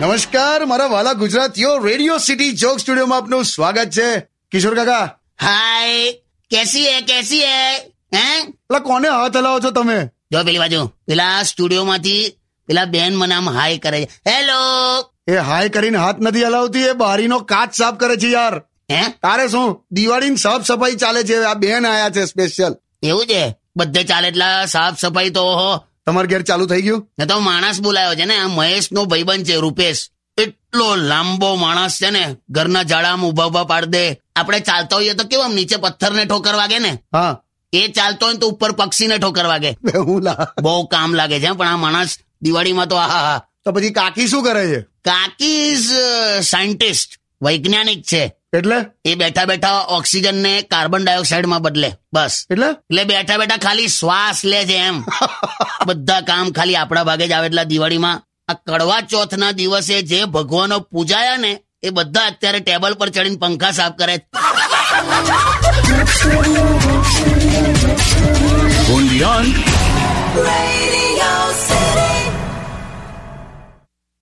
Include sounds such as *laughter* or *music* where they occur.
નમસ્કાર મારા વાલા ગુજરાતીઓ રેડિયો સિટી જોક સ્ટુડિયોમાં આપનું સ્વાગત છે. કિશોર કાકા. હાય કેસી હે કેસી હે? હે? એટલે કોને હાથ હલાવો છો તમે? જો પેલી બાજુ પેલા સ્ટુડિયોમાંથી પેલા બેન મને આમ હાય કરે હેલો એ હાય કરીને હાથ નથી હલાવતી એ બારીનો કાચ સાફ કરે છે યાર. હે? તારે શું દિવાળી ની સાફ સફાઈ ચાલે છે? આ બેન આયા છે સ્પેશિયલ એવું છે? બધે ચાલે એટલા સાફ સફાઈ તો તમારે ઘેર ચાલુ થઈ ગયું? ને તો માણસ બોલાયો છે ને આ મહેશ નો ભાઈબંધ છે રૂપેશ. એટલો લાંબો માણસ છે ને ઘરના જાડામાં ઊભા ઊભા પાડ દે. આપણે ચાલતા હોઈએ તો કેવું આમ નીચે પથ્થરને ઠોકર વાગે ને? હા. એ ચાલતો હોય તો ઉપર પક્ષીને ઠોકર વાગે. બહુ કામ લાગે છે પણ આ માણસ દિવાળીમાં તો આહા હા તો પછી કાકી શું કરે છે? કાકી ઇઝ સાયન્ટિસ્ટ વૈજ્ઞાનિક છે. એટલે? એ બેઠા બેઠા ઓક્સિજન ને કાર્બન ડાયોક્સાઇડમાં બદલે બસ. એટલે? એટલે બેઠા બેઠા ખાલી શ્વાસ લે છે એમ. *laughs* બધા કામ ખાલી આપણા ભાગે જ આવે એટલા દિવાળીમાં. આ કડવા ચોથના દિવસે જે ભગવાનો પૂજાયા ને એ બધા અત્યારે ટેબલ પર ચડીને પંખા સાફ કરે છે.